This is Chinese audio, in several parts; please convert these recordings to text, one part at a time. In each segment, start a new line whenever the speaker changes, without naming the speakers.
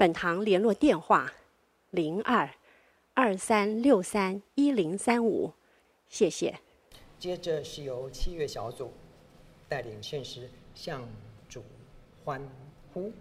本堂联络电话：零二二三六三一零三五，谢谢。
接着是由七月小组带领现实向主欢呼。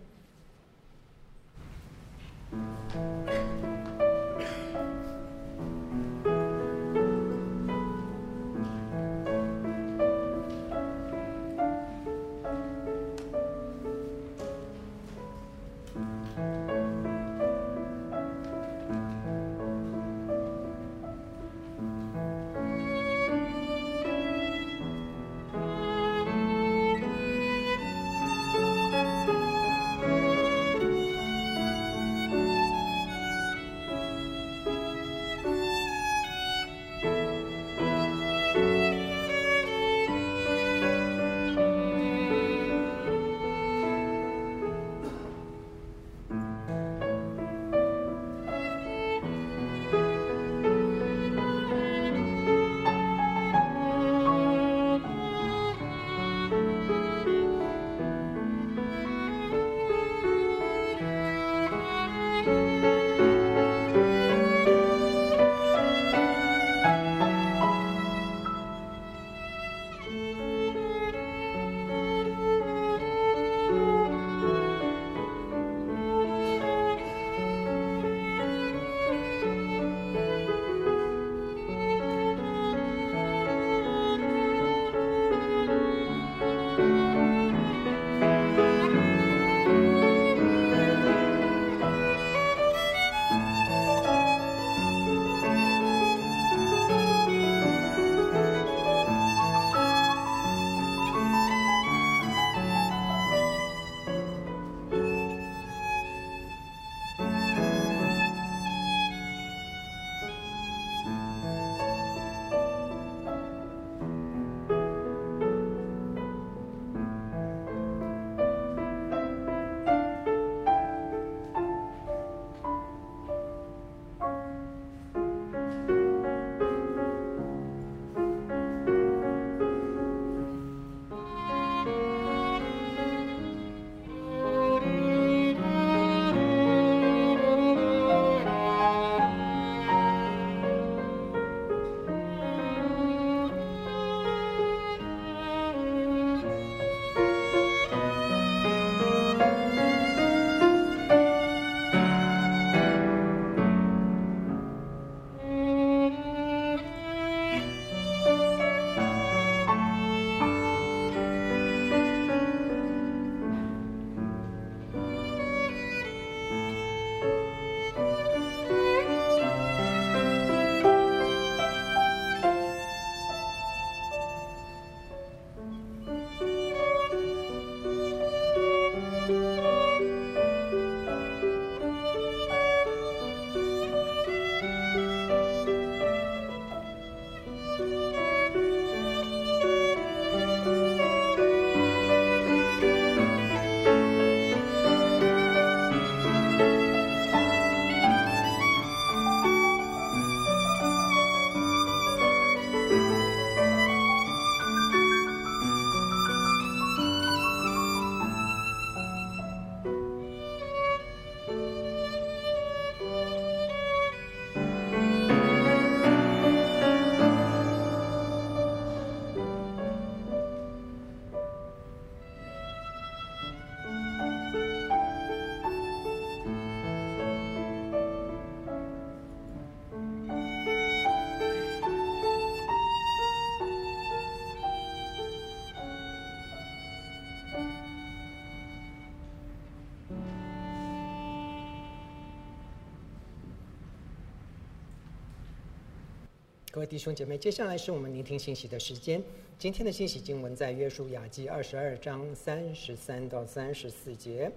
各位弟兄姐妹，接下来是我们聆听信息的时间。今天的信息经文在约书亚记二十二章三十三到三十四节。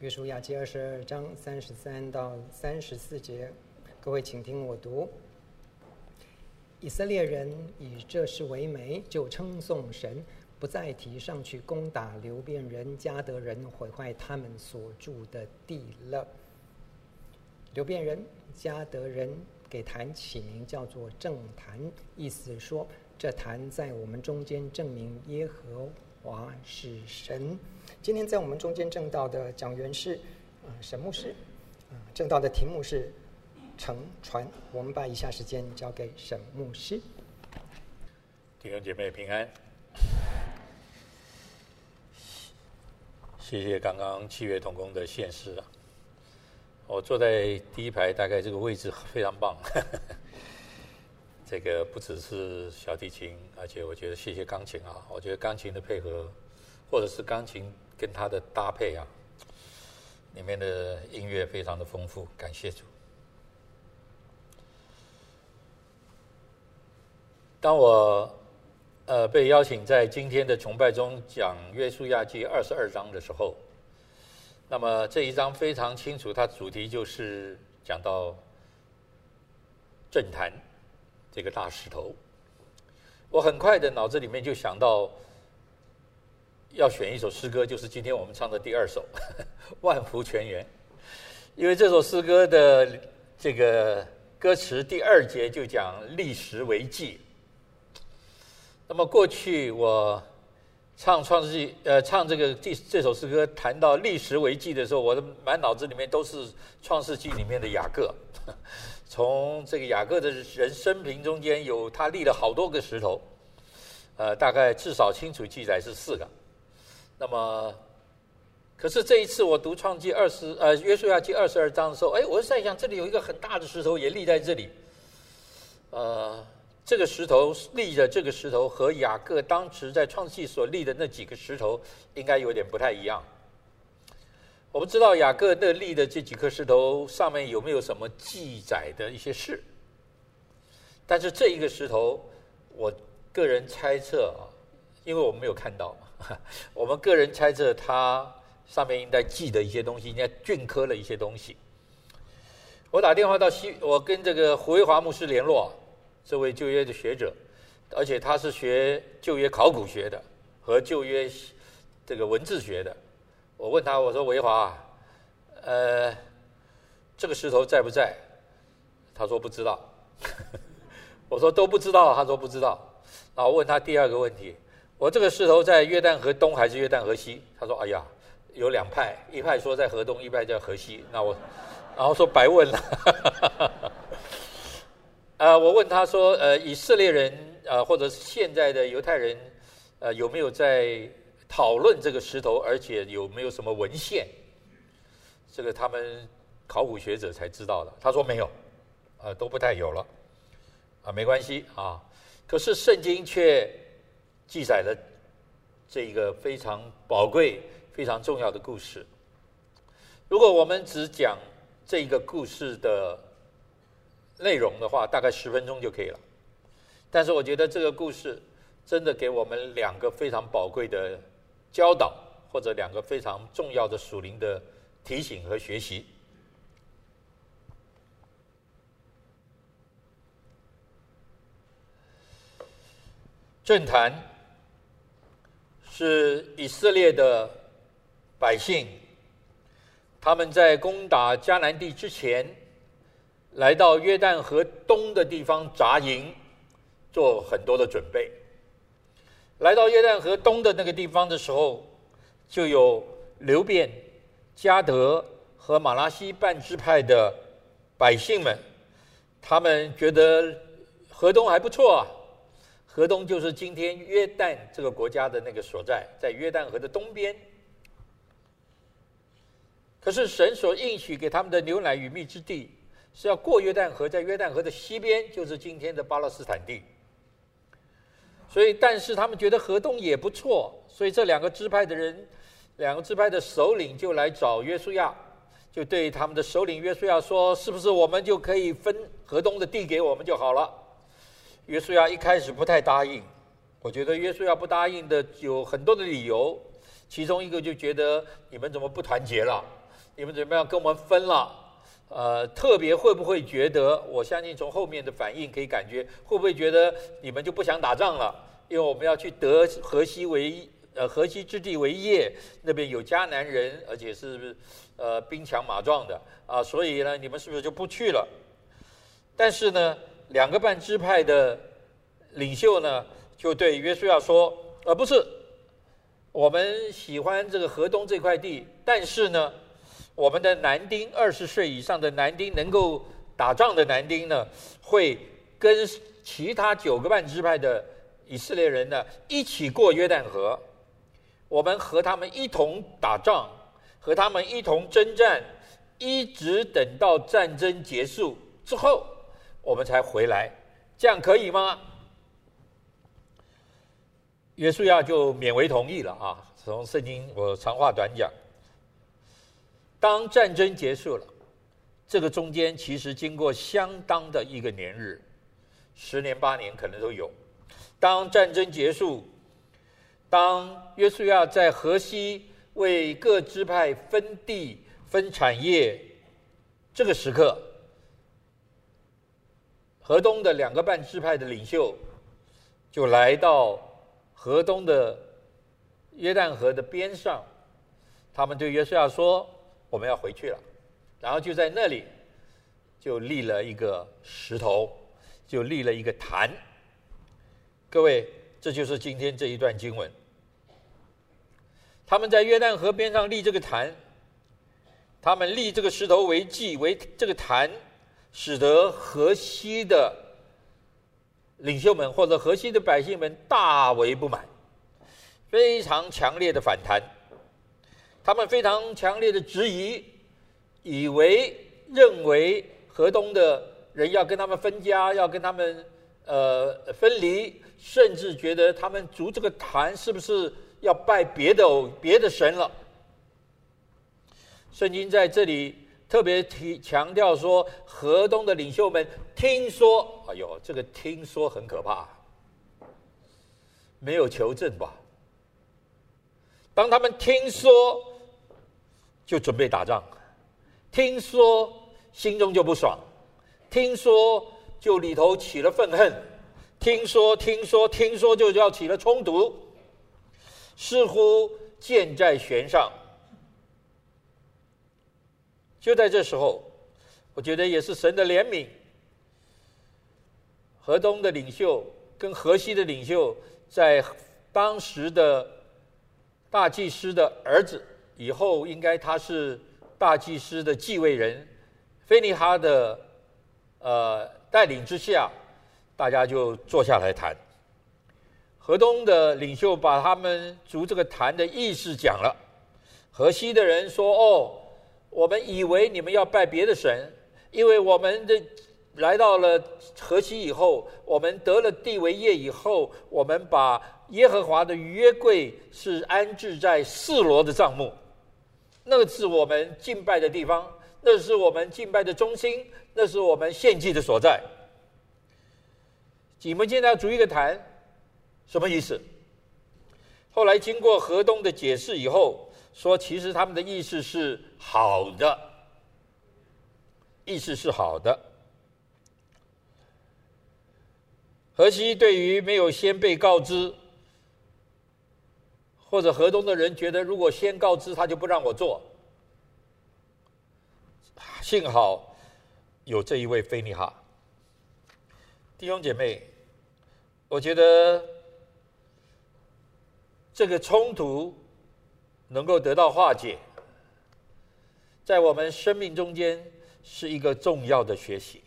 约书亚记二十二章三十三到三十四节，各位请听我读。以色列人以这事为美，就称颂神，不再提上去攻打流便人、迦得人，毁坏他们所住的地了。流便人、迦得人给坛起名叫做正坛，意思说这坛在我们中间证明耶和华是神。今天在我们中间证道的讲员是啊沈牧师，啊证道的题目是。乘船，我们把以下时间交给沈牧师。
弟兄姐妹平安，谢谢刚刚七月同工的献诗啊！我坐在第一排，大概这个位置非常棒。这个不只是小提琴，而且我觉得谢谢钢琴啊！我觉得钢琴的配合，或者是钢琴跟它的搭配啊，里面的音乐非常的丰富，感谢主。当我呃被邀请在今天的崇拜中讲约书亚记二十二章的时候，那么这一章非常清楚，它主题就是讲到政坛这个大石头。我很快的脑子里面就想到要选一首诗歌，就是今天我们唱的第二首《万福泉源》，因为这首诗歌的这个歌词第二节就讲立石为记。那么过去我唱创世记，呃，唱这个这这首诗歌，谈到历史为记的时候，我的满脑子里面都是创世记里面的雅各。从这个雅各的人生平中间，有他立了好多个石头，呃，大概至少清楚记载是四个。那么，可是这一次我读创记二十，呃，约书亚记二十二章的时候，哎，我在想这里有一个很大的石头也立在这里，呃。这个石头立的这个石头和雅各当时在创世记所立的那几个石头应该有点不太一样。我不知道雅各那立的这几颗石头上面有没有什么记载的一些事，但是这一个石头，我个人猜测啊，因为我们没有看到嘛，我们个人猜测它上面应该记的一些东西，应该镌刻了一些东西。我打电话到西，我跟这个胡维华牧师联络。这位旧约的学者，而且他是学旧约考古学的和旧约这个文字学的。我问他，我说：“维华，呃，这个石头在不在？”他说：“不知道。”我说：“都不知道。”他说：“不知道。”然后问他第二个问题：“我这个石头在约旦河东还是约旦河西？”他说：“哎呀，有两派，一派说在河东，一派叫河西。”那我，然后说白问了。呃，我问他说，呃，以色列人，呃，或者现在的犹太人，呃，有没有在讨论这个石头，而且有没有什么文献？这个他们考古学者才知道的。他说没有，呃，都不太有了，啊，没关系啊。可是圣经却记载了这一个非常宝贵、非常重要的故事。如果我们只讲这一个故事的。内容的话，大概十分钟就可以了。但是我觉得这个故事真的给我们两个非常宝贵的教导，或者两个非常重要的属灵的提醒和学习。政坛是以色列的百姓，他们在攻打迦南地之前。来到约旦河东的地方扎营，做很多的准备。来到约旦河东的那个地方的时候，就有流便、加得和马拉西半支派的百姓们，他们觉得河东还不错啊。河东就是今天约旦这个国家的那个所在，在约旦河的东边。可是神所应许给他们的牛奶与蜜之地。是要过约旦河，在约旦河的西边就是今天的巴勒斯坦地。所以，但是他们觉得河东也不错，所以这两个支派的人，两个支派的首领就来找约书亚，就对他们的首领约书亚说：“是不是我们就可以分河东的地给我们就好了？”约书亚一开始不太答应，我觉得约书亚不答应的有很多的理由，其中一个就觉得你们怎么不团结了？你们怎么样跟我们分了。呃，特别会不会觉得？我相信从后面的反应可以感觉，会不会觉得你们就不想打仗了？因为我们要去得河西为呃河西之地为业，那边有迦南人，而且是呃兵强马壮的啊，所以呢，你们是不是就不去了？但是呢，两个半支派的领袖呢，就对约书亚说：“呃，不是，我们喜欢这个河东这块地，但是呢。”我们的男丁，二十岁以上的男丁，能够打仗的男丁呢，会跟其他九个半支派的以色列人呢一起过约旦河。我们和他们一同打仗，和他们一同征战，一直等到战争结束之后，我们才回来。这样可以吗？约书亚就勉为同意了啊。从圣经我长话短讲。当战争结束了，这个中间其实经过相当的一个年日，十年八年可能都有。当战争结束，当约书亚在河西为各支派分地分产业，这个时刻，河东的两个半支派的领袖就来到河东的约旦河的边上，他们对约书亚说。我们要回去了，然后就在那里，就立了一个石头，就立了一个坛。各位，这就是今天这一段经文。他们在约旦河边上立这个坛，他们立这个石头为祭，为这个坛，使得河西的领袖们或者河西的百姓们大为不满，非常强烈的反弹。他们非常强烈的质疑，以为认为河东的人要跟他们分家，要跟他们呃分离，甚至觉得他们逐这个坛是不是要拜别的别的神了？圣经在这里特别提强调说，河东的领袖们听说，哎呦，这个听说很可怕，没有求证吧？当他们听说。就准备打仗，听说心中就不爽，听说就里头起了愤恨，听说听说听说就要起了冲突，似乎箭在弦上。就在这时候，我觉得也是神的怜悯，河东的领袖跟河西的领袖，在当时的大祭司的儿子。以后应该他是大祭司的继位人，菲尼哈的呃带领之下，大家就坐下来谈。河东的领袖把他们逐这个坛的意思讲了，河西的人说：“哦，我们以为你们要拜别的神，因为我们的来到了河西以后，我们得了地为业以后，我们把耶和华的约柜是安置在示罗的帐幕。”那是我们敬拜的地方，那是我们敬拜的中心，那是我们献祭的所在。你们现在要筑一个谈，什么意思？后来经过河东的解释以后，说其实他们的意思是好的，意思是好的。河西对于没有先被告知。或者河东的人觉得，如果先告知他，就不让我做。幸好有这一位菲尼哈弟兄姐妹，我觉得这个冲突能够得到化解，在我们生命中间是一个重要的学习。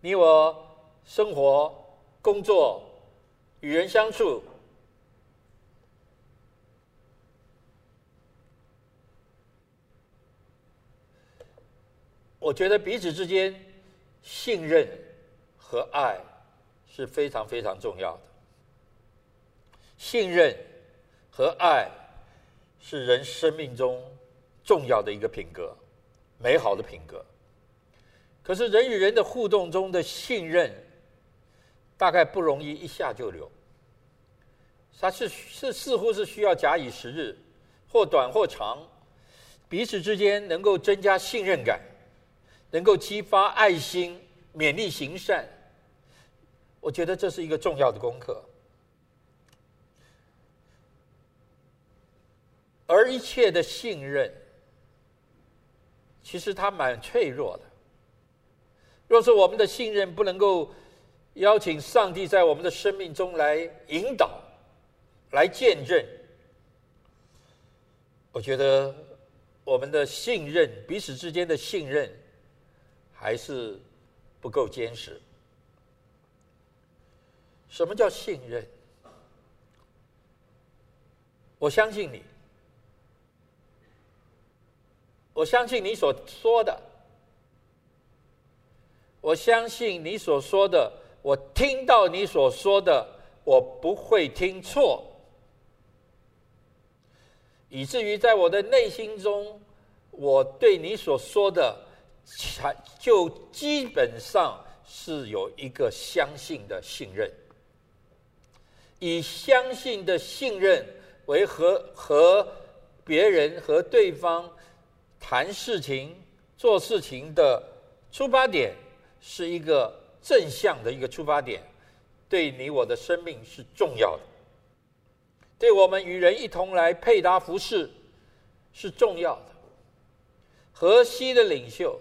你我生活、工作、与人相处。我觉得彼此之间信任和爱是非常非常重要的。信任和爱是人生命中重要的一个品格，美好的品格。可是人与人的互动中的信任，大概不容易一下就流。它是是似乎是需要假以时日，或短或长。彼此之间能够增加信任感，能够激发爱心，勉励行善。我觉得这是一个重要的功课。而一切的信任，其实它蛮脆弱的。若是我们的信任不能够邀请上帝在我们的生命中来引导、来见证，我觉得我们的信任，彼此之间的信任，还是不够坚实。什么叫信任？我相信你。我相信你所说的，我相信你所说的，我听到你所说的，我不会听错，以至于在我的内心中，我对你所说的，才就基本上是有一个相信的信任，以相信的信任为和和别人和对方。谈事情、做事情的出发点是一个正向的一个出发点，对你我的生命是重要的。对我们与人一同来配搭服侍是重要的。河西的领袖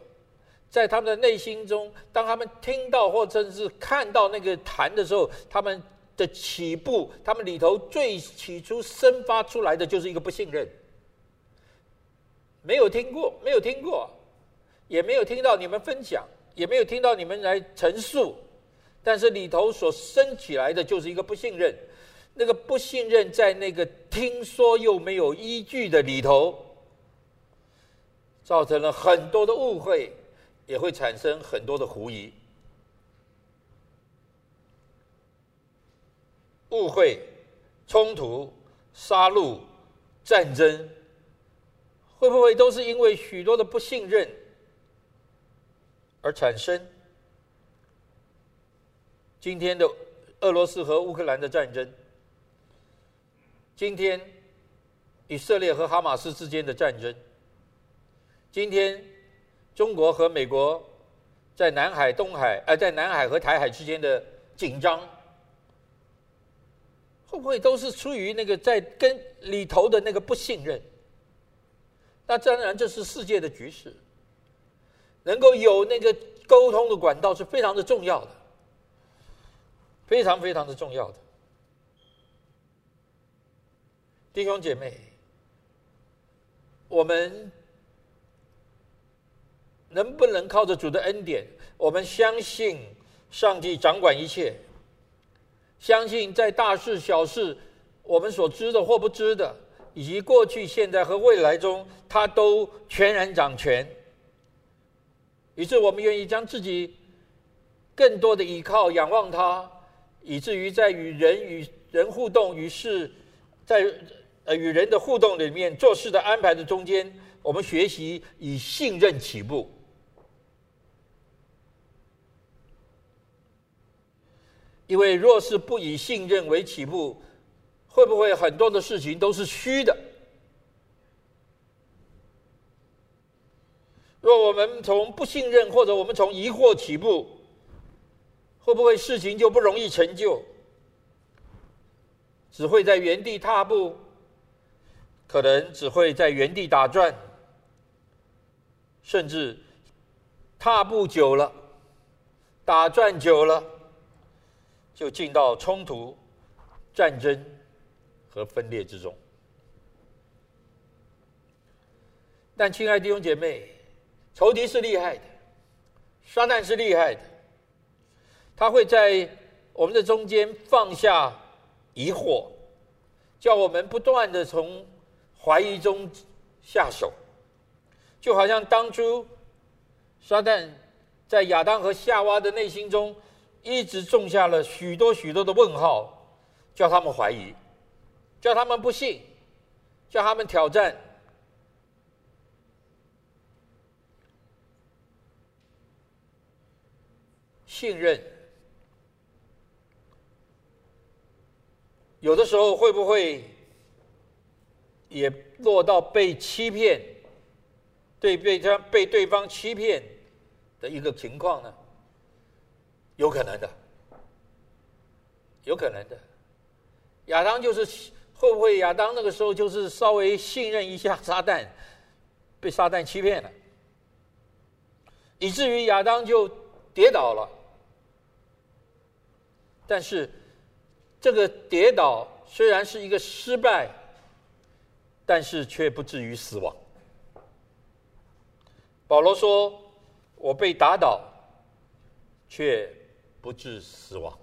在他们的内心中，当他们听到或者是看到那个谈的时候，他们的起步，他们里头最起初生发出来的就是一个不信任。没有听过，没有听过，也没有听到你们分享，也没有听到你们来陈述，但是里头所生起来的就是一个不信任，那个不信任在那个听说又没有依据的里头，造成了很多的误会，也会产生很多的狐疑，误会、冲突、杀戮、战争。会不会都是因为许多的不信任而产生？今天的俄罗斯和乌克兰的战争，今天以色列和哈马斯之间的战争，今天中国和美国在南海、东海，呃，在南海和台海之间的紧张，会不会都是出于那个在跟里头的那个不信任？那当然，这是世界的局势，能够有那个沟通的管道是非常的重要的，非常非常的重要的。弟兄姐妹，我们能不能靠着主的恩典，我们相信上帝掌管一切，相信在大事小事，我们所知的或不知的。以及过去、现在和未来中，他都全然掌权。于是，我们愿意将自己更多的依靠、仰望他，以至于在与人与人互动、与事在呃与人的互动里面做事的安排的中间，我们学习以信任起步。因为若是不以信任为起步，会不会很多的事情都是虚的？若我们从不信任或者我们从疑惑起步，会不会事情就不容易成就？只会在原地踏步，可能只会在原地打转，甚至踏步久了、打转久了，就进到冲突、战争。和分裂之中，但亲爱的弟兄姐妹，仇敌是厉害的，撒旦是厉害的，他会在我们的中间放下疑惑，叫我们不断的从怀疑中下手，就好像当初撒旦在亚当和夏娃的内心中一直种下了许多许多的问号，叫他们怀疑。叫他们不信，叫他们挑战。信任，有的时候会不会也落到被欺骗、对被他被对方欺骗的一个情况呢？有可能的，有可能的。亚当就是会不会亚当那个时候就是稍微信任一下撒旦，被撒旦欺骗了，以至于亚当就跌倒了。但是这个跌倒虽然是一个失败，但是却不至于死亡。保罗说：“我被打倒，却不致死亡。”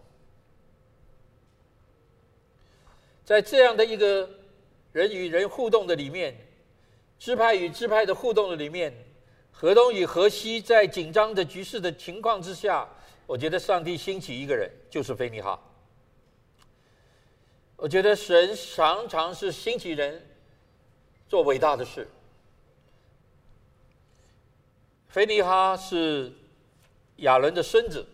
在这样的一个人与人互动的里面，支派与支派的互动的里面，河东与河西在紧张的局势的情况之下，我觉得上帝兴起一个人，就是菲尼哈。我觉得神常常是兴起人做伟大的事。菲尼哈是亚伦的孙子，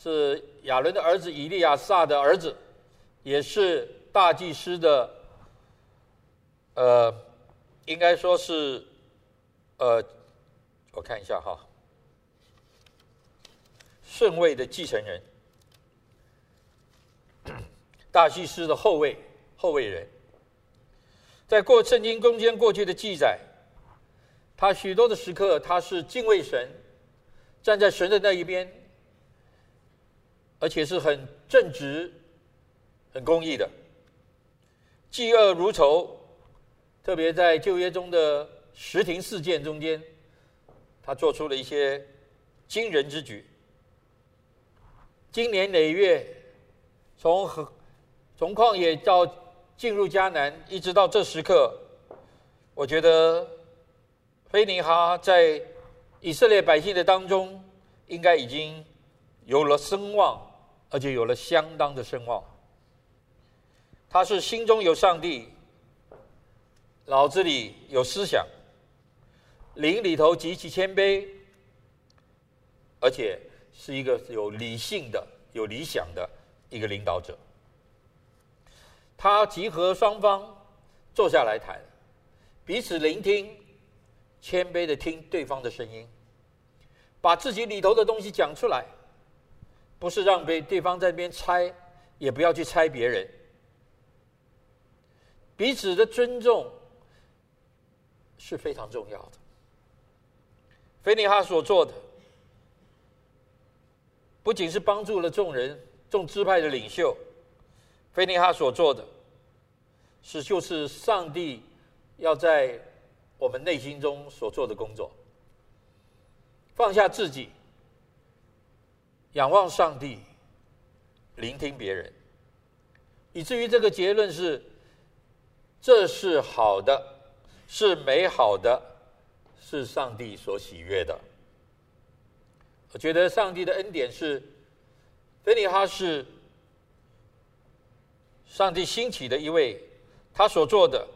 是亚伦的儿子以利亚撒的儿子。也是大祭司的，呃，应该说是，呃，我看一下哈，顺位的继承人，大祭司的后位后位人，在过圣经中间过去的记载，他许多的时刻他是敬畏神，站在神的那一边，而且是很正直。很公义的，嫉恶如仇，特别在旧约中的石亭事件中间，他做出了一些惊人之举。今年累月，从从旷野到进入迦南，一直到这时刻，我觉得菲尼哈在以色列百姓的当中，应该已经有了声望，而且有了相当的声望。他是心中有上帝，脑子里有思想，灵里头极其谦卑，而且是一个有理性的、有理想的一个领导者。他集合双方坐下来谈，彼此聆听，谦卑的听对方的声音，把自己里头的东西讲出来，不是让被对方在那边猜，也不要去猜别人。彼此的尊重是非常重要的。菲尼哈所做的，不仅是帮助了众人、众支派的领袖，菲尼哈所做的，是就是上帝要在我们内心中所做的工作。放下自己，仰望上帝，聆听别人，以至于这个结论是。这是好的，是美好的，是上帝所喜悦的。我觉得上帝的恩典是，非尼哈是上帝兴起的一位，他所做的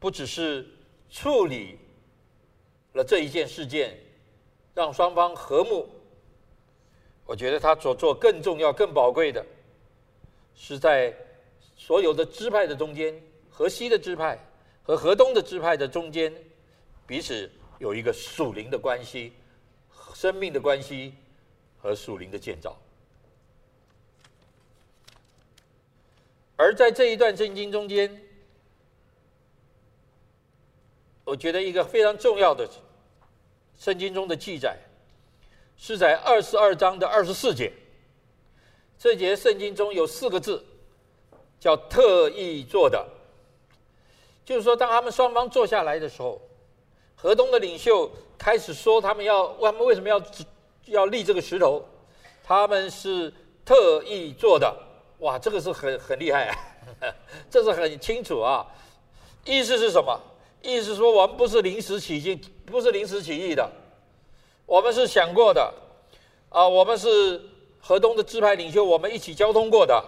不只是处理了这一件事件，让双方和睦。我觉得他所做更重要、更宝贵的，是在所有的支派的中间。河西的支派和河东的支派的中间，彼此有一个属灵的关系、生命的关系和属灵的建造。而在这一段圣经中间，我觉得一个非常重要的圣经中的记载，是在二十二章的二十四节。这节圣经中有四个字，叫“特意做的”。就是说，当他们双方坐下来的时候，河东的领袖开始说，他们要他们为什么要要立这个石头？他们是特意做的。哇，这个是很很厉害啊，这是很清楚啊。意思是什么？意思说，我们不是临时起意，不是临时起意的，我们是想过的啊。我们是河东的支派领袖，我们一起交通过的，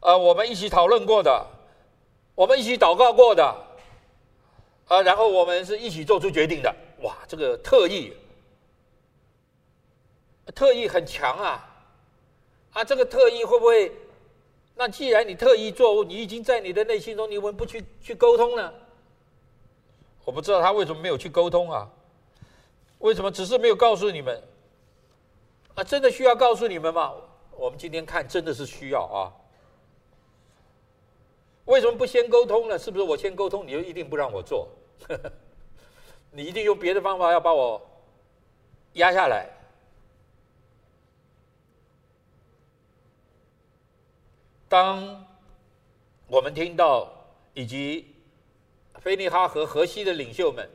啊，我们一起讨论过的。我们一起祷告过的，啊，然后我们是一起做出决定的。哇，这个特意，特意很强啊！啊，这个特意会不会？那既然你特意做，你已经在你的内心中，你为什么不去去沟通呢？我不知道他为什么没有去沟通啊。为什么只是没有告诉你们？啊，真的需要告诉你们吗？我们今天看真的是需要啊。为什么不先沟通呢？是不是我先沟通，你就一定不让我做？你一定用别的方法要把我压下来？当我们听到以及菲尼哈和河西的领袖们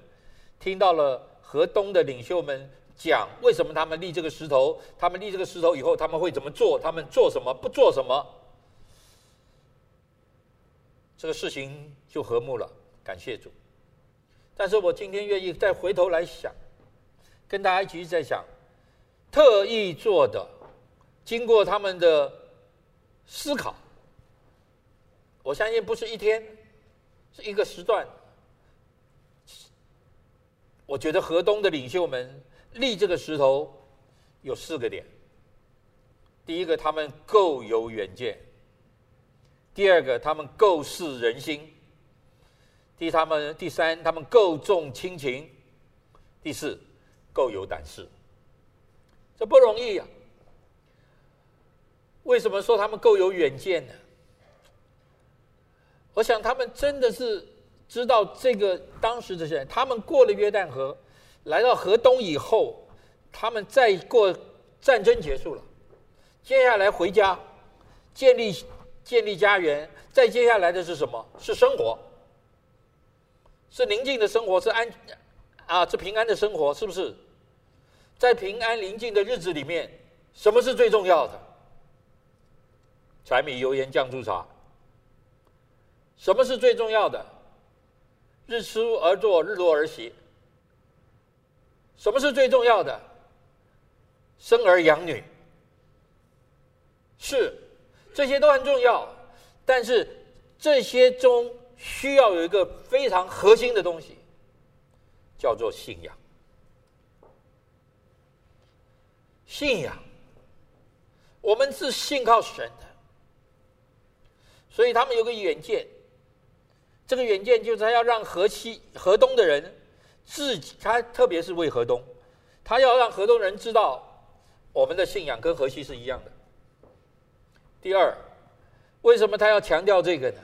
听到了河东的领袖们讲为什么他们立这个石头，他们立这个石头以后他们会怎么做，他们做什么，不做什么。这个事情就和睦了，感谢主。但是我今天愿意再回头来想，跟大家一起在想，特意做的，经过他们的思考，我相信不是一天，是一个时段。我觉得河东的领袖们立这个石头有四个点：第一个，他们够有远见。第二个，他们够识人心；第他们第三，他们够重亲情；第四，够有胆识。这不容易呀、啊。为什么说他们够有远见呢？我想他们真的是知道这个当时这些人，他们过了约旦河，来到河东以后，他们再过战争结束了，接下来回家建立。建立家园，再接下来的是什么？是生活，是宁静的生活，是安啊，是平安的生活，是不是？在平安宁静的日子里面，什么是最重要的？柴米油盐酱醋茶。什么是最重要的？日出而作，日落而息。什么是最重要的？生儿养女。是。这些都很重要，但是这些中需要有一个非常核心的东西，叫做信仰。信仰，我们是信靠神的，所以他们有个远见。这个远见就是他要让河西、河东的人自己，他特别是为河东，他要让河东人知道我们的信仰跟河西是一样的。第二，为什么他要强调这个呢？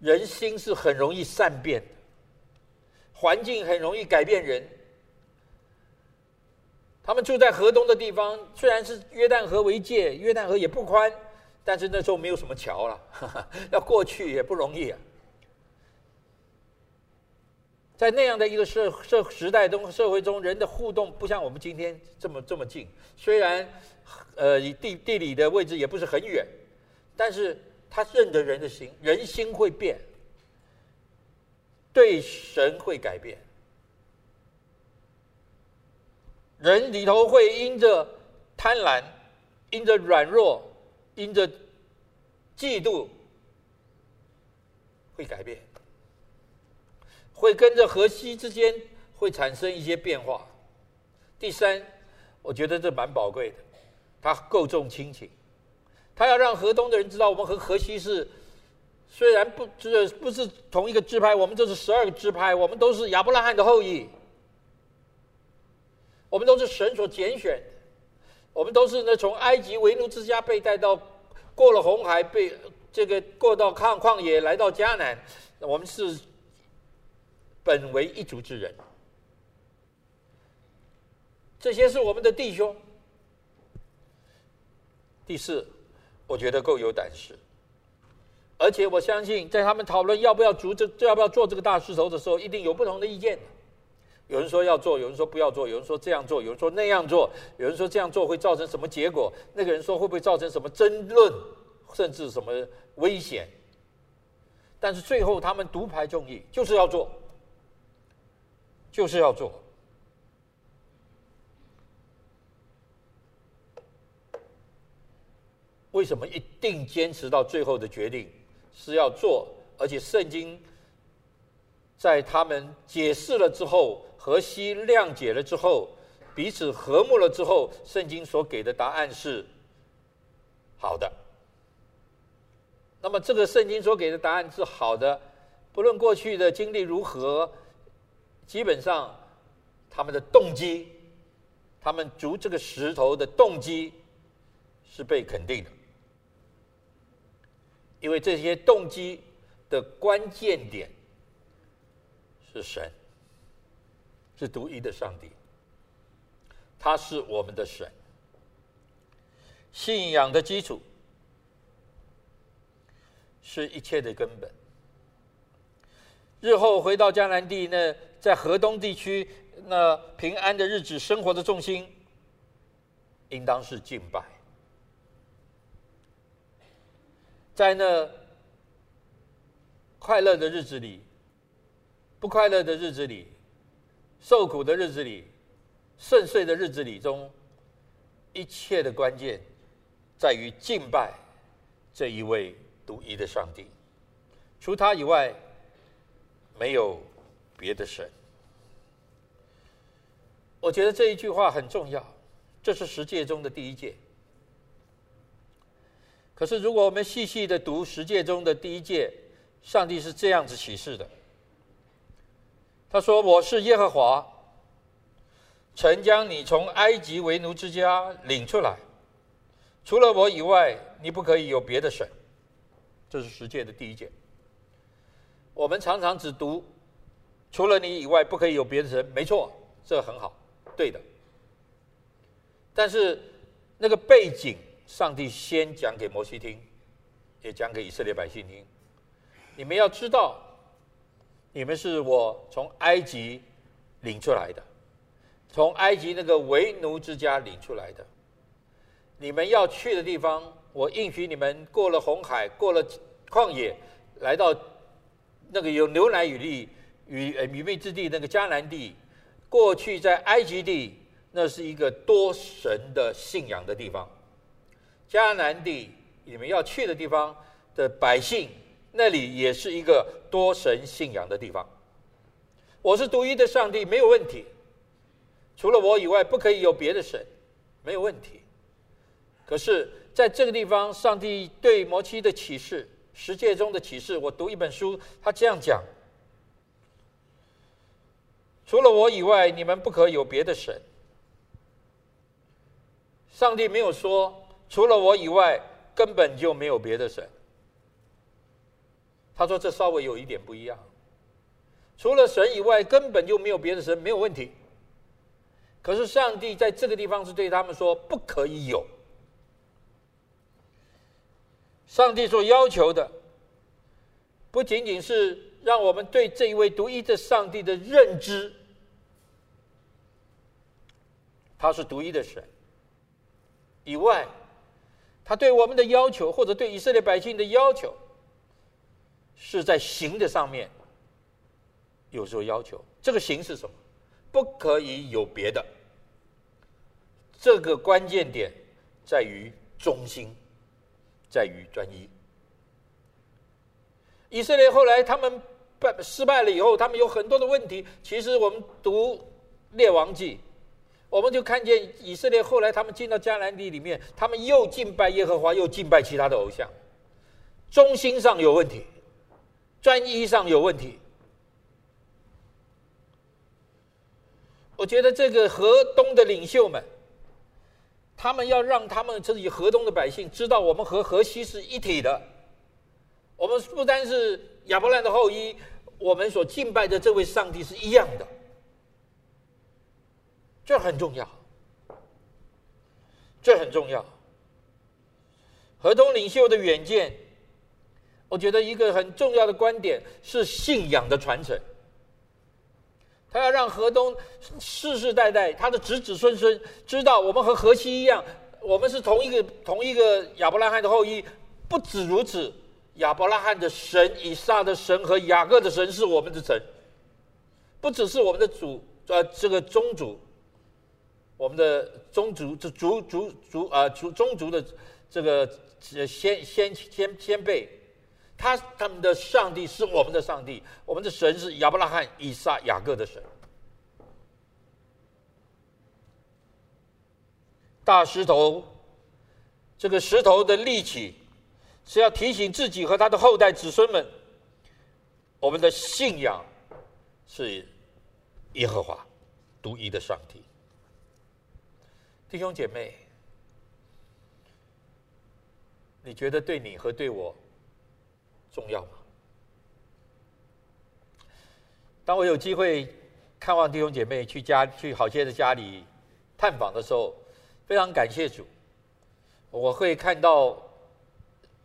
人心是很容易善变的，环境很容易改变人。他们住在河东的地方，虽然是约旦河为界，约旦河也不宽，但是那时候没有什么桥了，要过去也不容易啊。在那样的一个社社时代中，社会中人的互动不像我们今天这么这么近，虽然。呃，地地理的位置也不是很远，但是他认得人的心，人心会变，对神会改变，人里头会因着贪婪，因着软弱，因着嫉妒，会改变，会跟着河西之间会产生一些变化。第三，我觉得这蛮宝贵的。他够重亲情，他要让河东的人知道，我们和河西是虽然不这不是同一个支派，我们这是十二个支派，我们都是亚伯拉罕的后裔，我们都是神所拣选的，我们都是那从埃及为奴之家被带到过了红海，被这个过到旷旷野来到迦南，我们是本为一族之人，这些是我们的弟兄。第四，我觉得够有胆识，而且我相信，在他们讨论要不要筑这、要不要做这个大势头的时候，一定有不同的意见。有人说要做，有人说不要做，有人说这样做，有人说那样做，有人说这样做会造成什么结果，那个人说会不会造成什么争论，甚至什么危险。但是最后他们独排众议，就是要做，就是要做。为什么一定坚持到最后的决定是要做？而且圣经在他们解释了之后，河西谅解了之后，彼此和睦了之后，圣经所给的答案是好的。那么这个圣经所给的答案是好的，不论过去的经历如何，基本上他们的动机，他们逐这个石头的动机是被肯定的，因为这些动机的关键点是神，是独一的上帝，他是我们的神。信仰的基础是一切的根本。日后回到迦南地，那在河东地区那平安的日子，生活的重心应当是敬拜。在那快乐的日子里，不快乐的日子里，受苦的日子里，顺遂的日子里中，一切的关键在于敬拜这一位独一的上帝，除他以外，没有别的神。我觉得这一句话很重要，这是十诫中的第一诫。可是，如果我们细细的读十诫中的第一诫，上帝是这样子启示的：他说：“我是耶和华，曾将你从埃及为奴之家领出来。”除了我以外，你不可以有别的神。这是十诫的第一诫。我们常常只读“除了你以外，不可以有别的神”，没错，这很好，对的。但是那个背景，上帝先讲给摩西听，也讲给以色列百姓听。你们要知道，你们是我从埃及领出来的，从埃及那个为奴之家领出来的。你们要去的地方，我应许你们过了红海，过了旷野，来到那个有牛奶与蜜与呃与蜜之地那个迦南地。过去在埃及地，那是一个多神的信仰的地方。迦南地，你们要去的地方的百姓，那里也是一个多神信仰的地方。我是独一的上帝，没有问题。除了我以外，不可以有别的神，没有问题。可是，在这个地方，上帝对摩西的启示，十诫中的启示，我读一本书，他这样讲：除了我以外，你们不可有别的神。上帝没有说，除了我以外，根本就没有别的神。他说这稍微有一点不一样，除了神以外，根本就没有别的神，没有问题。可是上帝在这个地方是对他们说，不可以有。上帝所要求的，不仅仅是让我们对这一位独一的上帝的认知，他是独一的神以外，他对我们的要求，或者对以色列百姓的要求，是在行的上面有所要求。这个行是什么？不可以有别的。这个关键点在于忠心。在于专一。以色列后来他们败失败了以后，他们有很多的问题。其实我们读列王记，我们就看见以色列后来他们进到迦南地里面，他们又敬拜耶和华，又敬拜其他的偶像，忠心上有问题，专一上有问题。我觉得这个河东的领袖们。他们要让他们自己河东的百姓知道，我们和河西是一体的。我们不单是亚伯兰的后裔，我们所敬拜的这位上帝是一样的。这很重要，这很重要。河东领袖的远见，我觉得一个很重要的观点是信仰的传承。他要让河东世世代代他的子子孙孙知道，我们和河西一样，我们是同一个同一个亚伯拉罕的后裔。不止如此，亚伯拉罕的神、以撒的神和雅各的神是我们的神，不只是我们的主，呃，这个宗主，我们的宗族，这族族族啊族宗族的这个先先先先辈。他他们的上帝是我们的上帝，我们的神是亚伯拉罕、以撒、雅各的神。大石头，这个石头的力气，是要提醒自己和他的后代子孙们，我们的信仰是耶和华，独一的上帝。弟兄姐妹，你觉得对你和对我重要吗？当我有机会看望弟兄姐妹去家去好些的家里探访的时候，非常感谢主，我会看到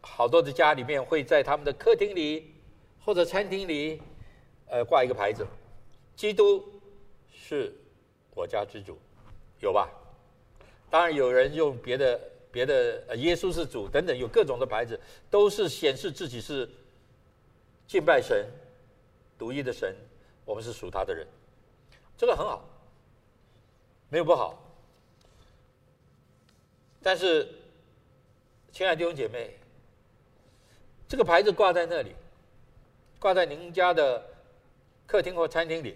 好多的家里面会在他们的客厅里或者餐厅里，呃，挂一个牌子：“基督是我家之主”，有吧？当然，有人用别的别的，呃，耶稣是主等等，有各种的牌子，都是显示自己是敬拜神、独一的神，我们是属他的人，这个很好，没有不好。但是，亲爱的弟兄姐妹，这个牌子挂在那里，挂在您家的客厅或餐厅里，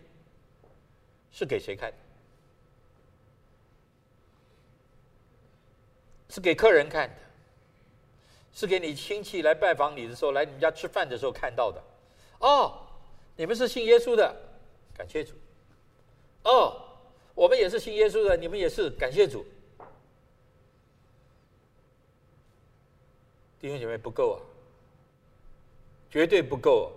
是给谁看？是给客人看的，是给你亲戚来拜访你的时候，来你们家吃饭的时候看到的。哦，你们是信耶稣的，感谢主。哦，我们也是信耶稣的，你们也是，感谢主。弟兄姐妹不够啊，绝对不够。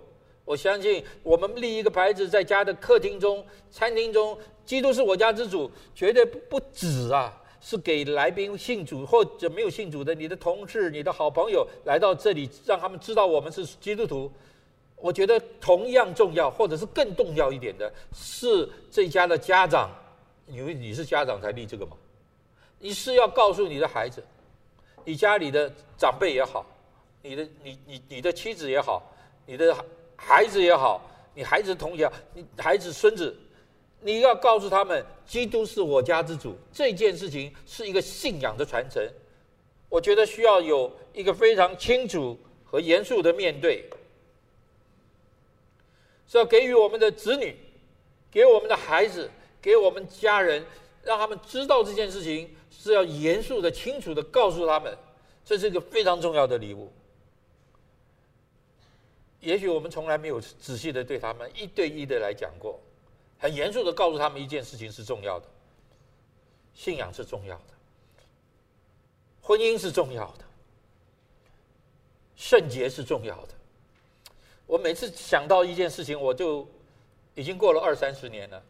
我相信我们立一个牌子在家的客厅中、餐厅中，基督是我家之主，绝对不不止啊。是给来宾信主或者没有信主的你的同事、你的好朋友来到这里，让他们知道我们是基督徒。我觉得同样重要，或者是更重要一点的是这家的家长，因为你是家长才立这个嘛。你是要告诉你的孩子，你家里的长辈也好，你的你你你的妻子也好，你的孩子也好，你孩子同学，你孩子孙子。你要告诉他们，基督是我家之主，这件事情是一个信仰的传承。我觉得需要有一个非常清楚和严肃的面对，是要给予我们的子女，给我们的孩子，给我们家人，让他们知道这件事情是要严肃的、清楚的告诉他们，这是一个非常重要的礼物。也许我们从来没有仔细的对他们一对一的来讲过。很严肃的告诉他们一件事情是重要的，信仰是重要的，婚姻是重要的，圣洁是重要的。我每次想到一件事情，我就已经过了二三十年了，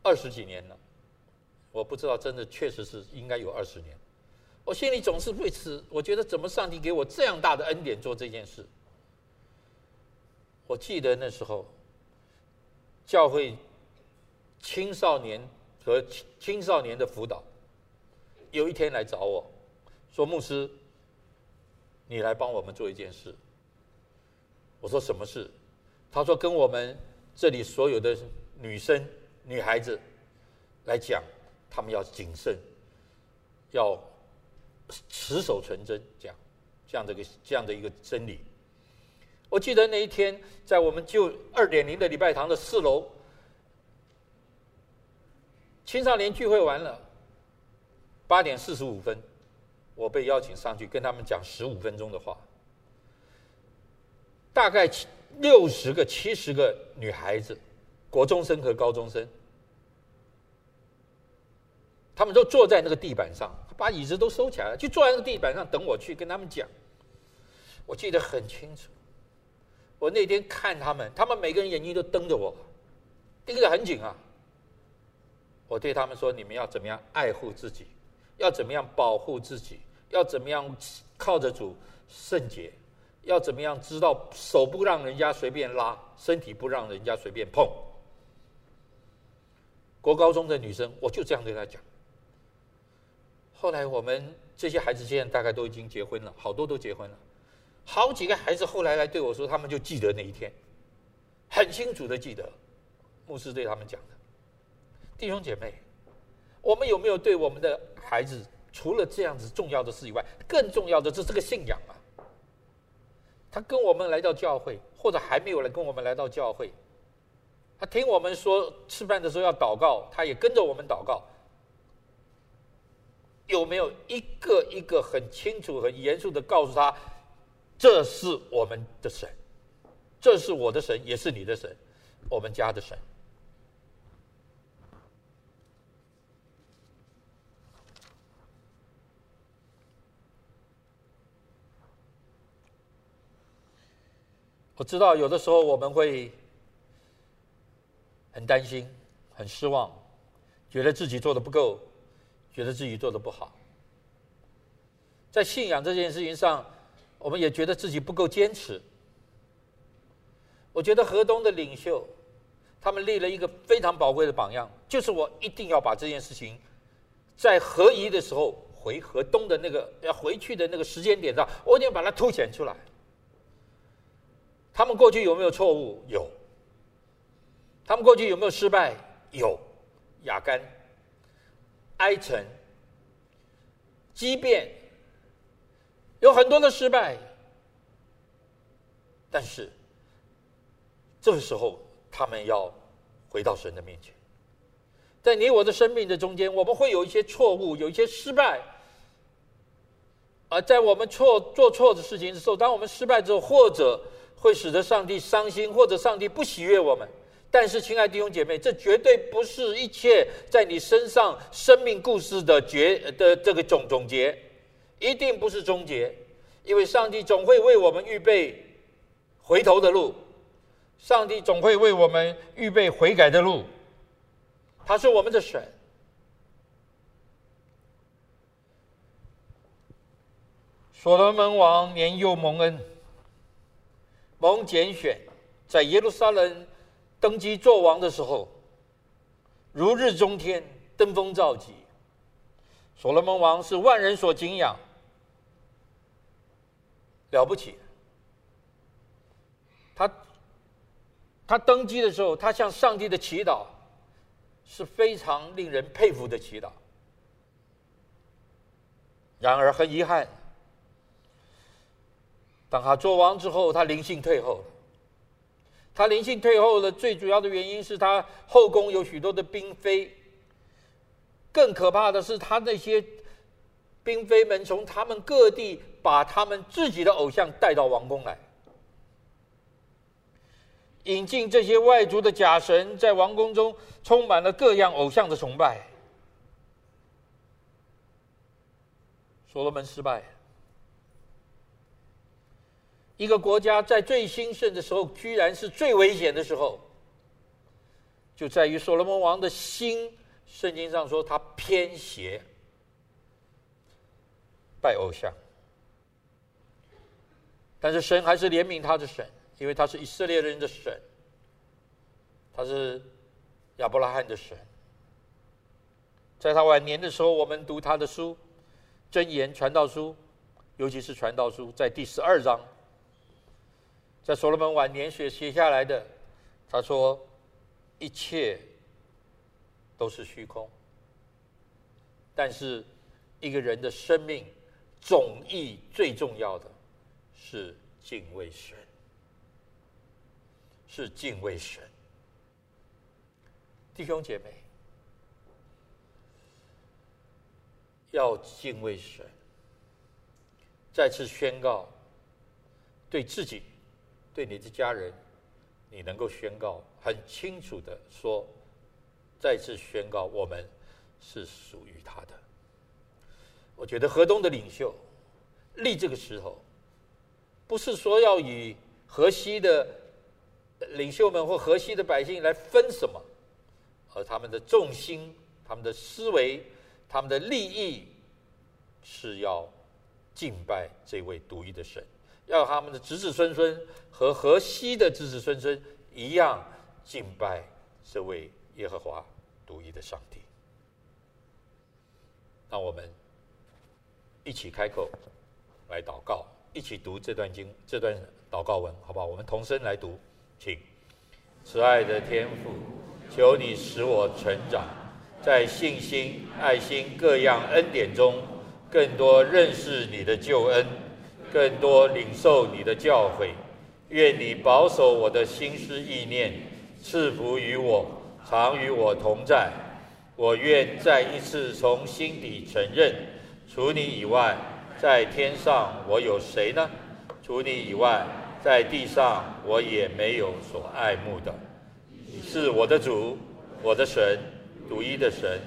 二十几年了，我不知道真的确实是应该有二十年。我心里总是为此，我觉得怎么上帝给我这样大的恩典做这件事？我记得那时候教会。青少年和青少年的辅导，有一天来找我，说：“牧师，你来帮我们做一件事。”我说：“什么事？”他说：“跟我们这里所有的女生、女孩子来讲，他们要谨慎，要持守纯真，讲这样的一个这样的一个真理。”我记得那一天，在我们就二点零的礼拜堂的四楼。青少年聚会完了，八点四十五分，我被邀请上去跟他们讲十五分钟的话。大概六十个、七十个女孩子，国中生和高中生，他们都坐在那个地板上，把椅子都收起来了，就坐在那个地板上等我去跟他们讲。我记得很清楚，我那天看他们，他们每个人眼睛都瞪着我，盯得很紧啊。我对他们说：“你们要怎么样爱护自己？要怎么样保护自己？要怎么样靠着主圣洁？要怎么样知道手不让人家随便拉，身体不让人家随便碰？”国高中的女生，我就这样对她讲。后来我们这些孩子现在大概都已经结婚了，好多都结婚了。好几个孩子后来来对我说，他们就记得那一天，很清楚的记得，牧师对他们讲的。弟兄姐妹，我们有没有对我们的孩子，除了这样子重要的事以外，更重要的是这个信仰啊？他跟我们来到教会，或者还没有来跟我们来到教会，他听我们说吃饭的时候要祷告，他也跟着我们祷告。有没有一个一个很清楚、很严肃的告诉他，这是我们的神这是我的神也是你的神我们家的神。我知道有的时候我们会很担心很失望觉得自己做的不够觉得自己做的不好。在信仰这件事情上我们也觉得自己不够坚持。我觉得河东的领袖，他们立了一个非常宝贵的榜样，就是我一定要把这件事情，在合宜的时候回河东的那个要回去的那个时间点上，我一定要把它凸显出来。他们过去有没有错误？有。他们过去有没有失败？有。亚干、哀陈、基遍，有很多的失败，但是。这个时候，他们要回到神的面前。在你我的生命的中间，我们会有一些错误，有一些失败。而在我们错做错的事情的时候，当我们失败之后，或者会使得上帝伤心，或者上帝不喜悦我们。但是，亲爱的弟兄姐妹，这绝对不是一切在你身上生命故事的结的这个总总结，一定不是终结，因为上帝总会为我们预备回头的路。上帝总会为我们预备悔改的路，他是我们的神。所罗门王年幼蒙恩，蒙拣选，在耶路撒冷登基做王的时候，如日中天，登峰造极。所罗门王是万人所敬仰，了不起，他。他登基的时候，他向上帝的祈祷是非常令人佩服的祈祷。然而很遗憾，当他做王之后，他灵性退后了。他灵性退后的最主要的原因是他后宫有许多的嫔妃。更可怕的是，他那些嫔妃们从他们各地把他们自己的偶像带到王宫来。引进这些外族的假神，在王宫中充满了各样偶像的崇拜。所罗门失败。一个国家在最兴盛的时候，居然是最危险的时候，就在于所罗门王的心。圣经上说他偏邪，拜偶像。但是神还是怜悯他的神。因为他是以色列人的神，他是亚伯拉罕的神。在他晚年的时候，我们读他的书《箴言传道书》，尤其是传道书，在第十二章，在所罗门晚年写写下来的，他说：“一切都是虚空，但是一个人的生命总义最重要的是敬畏神。”是敬畏神，弟兄姐妹，要敬畏神。再次宣告，对自己、对你的家人，你能够宣告很清楚的说，再次宣告，我们是属于他的。我觉得河东的领袖立这个石头，不是说要与河西的。领袖们或河西的百姓来分什么？而他们的重心、他们的思维、他们的利益，是要敬拜这位独一的神，要他们的子子孙孙和河西的子子孙孙一样敬拜这位耶和华独一的上帝。那我们一起开口来祷告，一起读这段经、这段祷告文，好不好？我们同声来读。请，慈爱的天父，求你使我成长，在信心、爱心各样恩典中，更多认识你的救恩，更多领受你的教诲。愿你保守我的心思意念，赐福于我，常与我同在。我愿再一次从心底承认，除你以外，在天上我有谁呢？除你以外。在地上，我也没有所爱慕的。你是我的主，我的神，独一的神。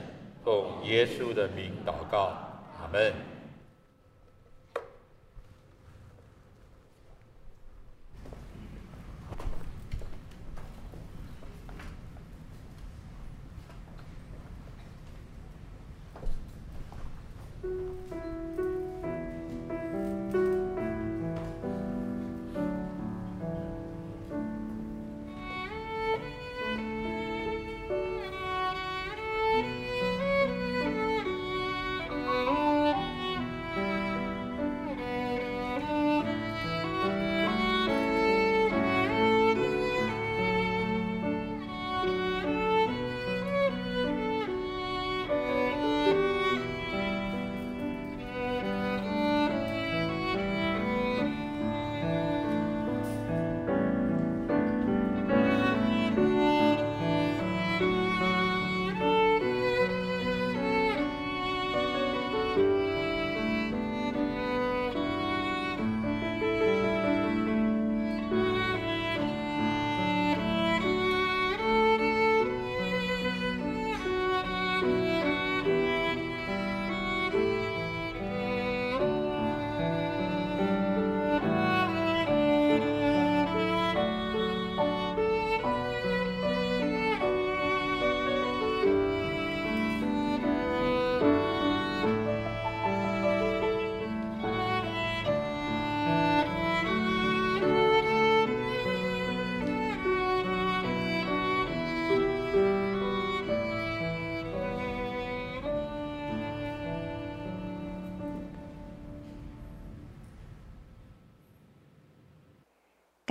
奉耶稣的名祷告，阿门。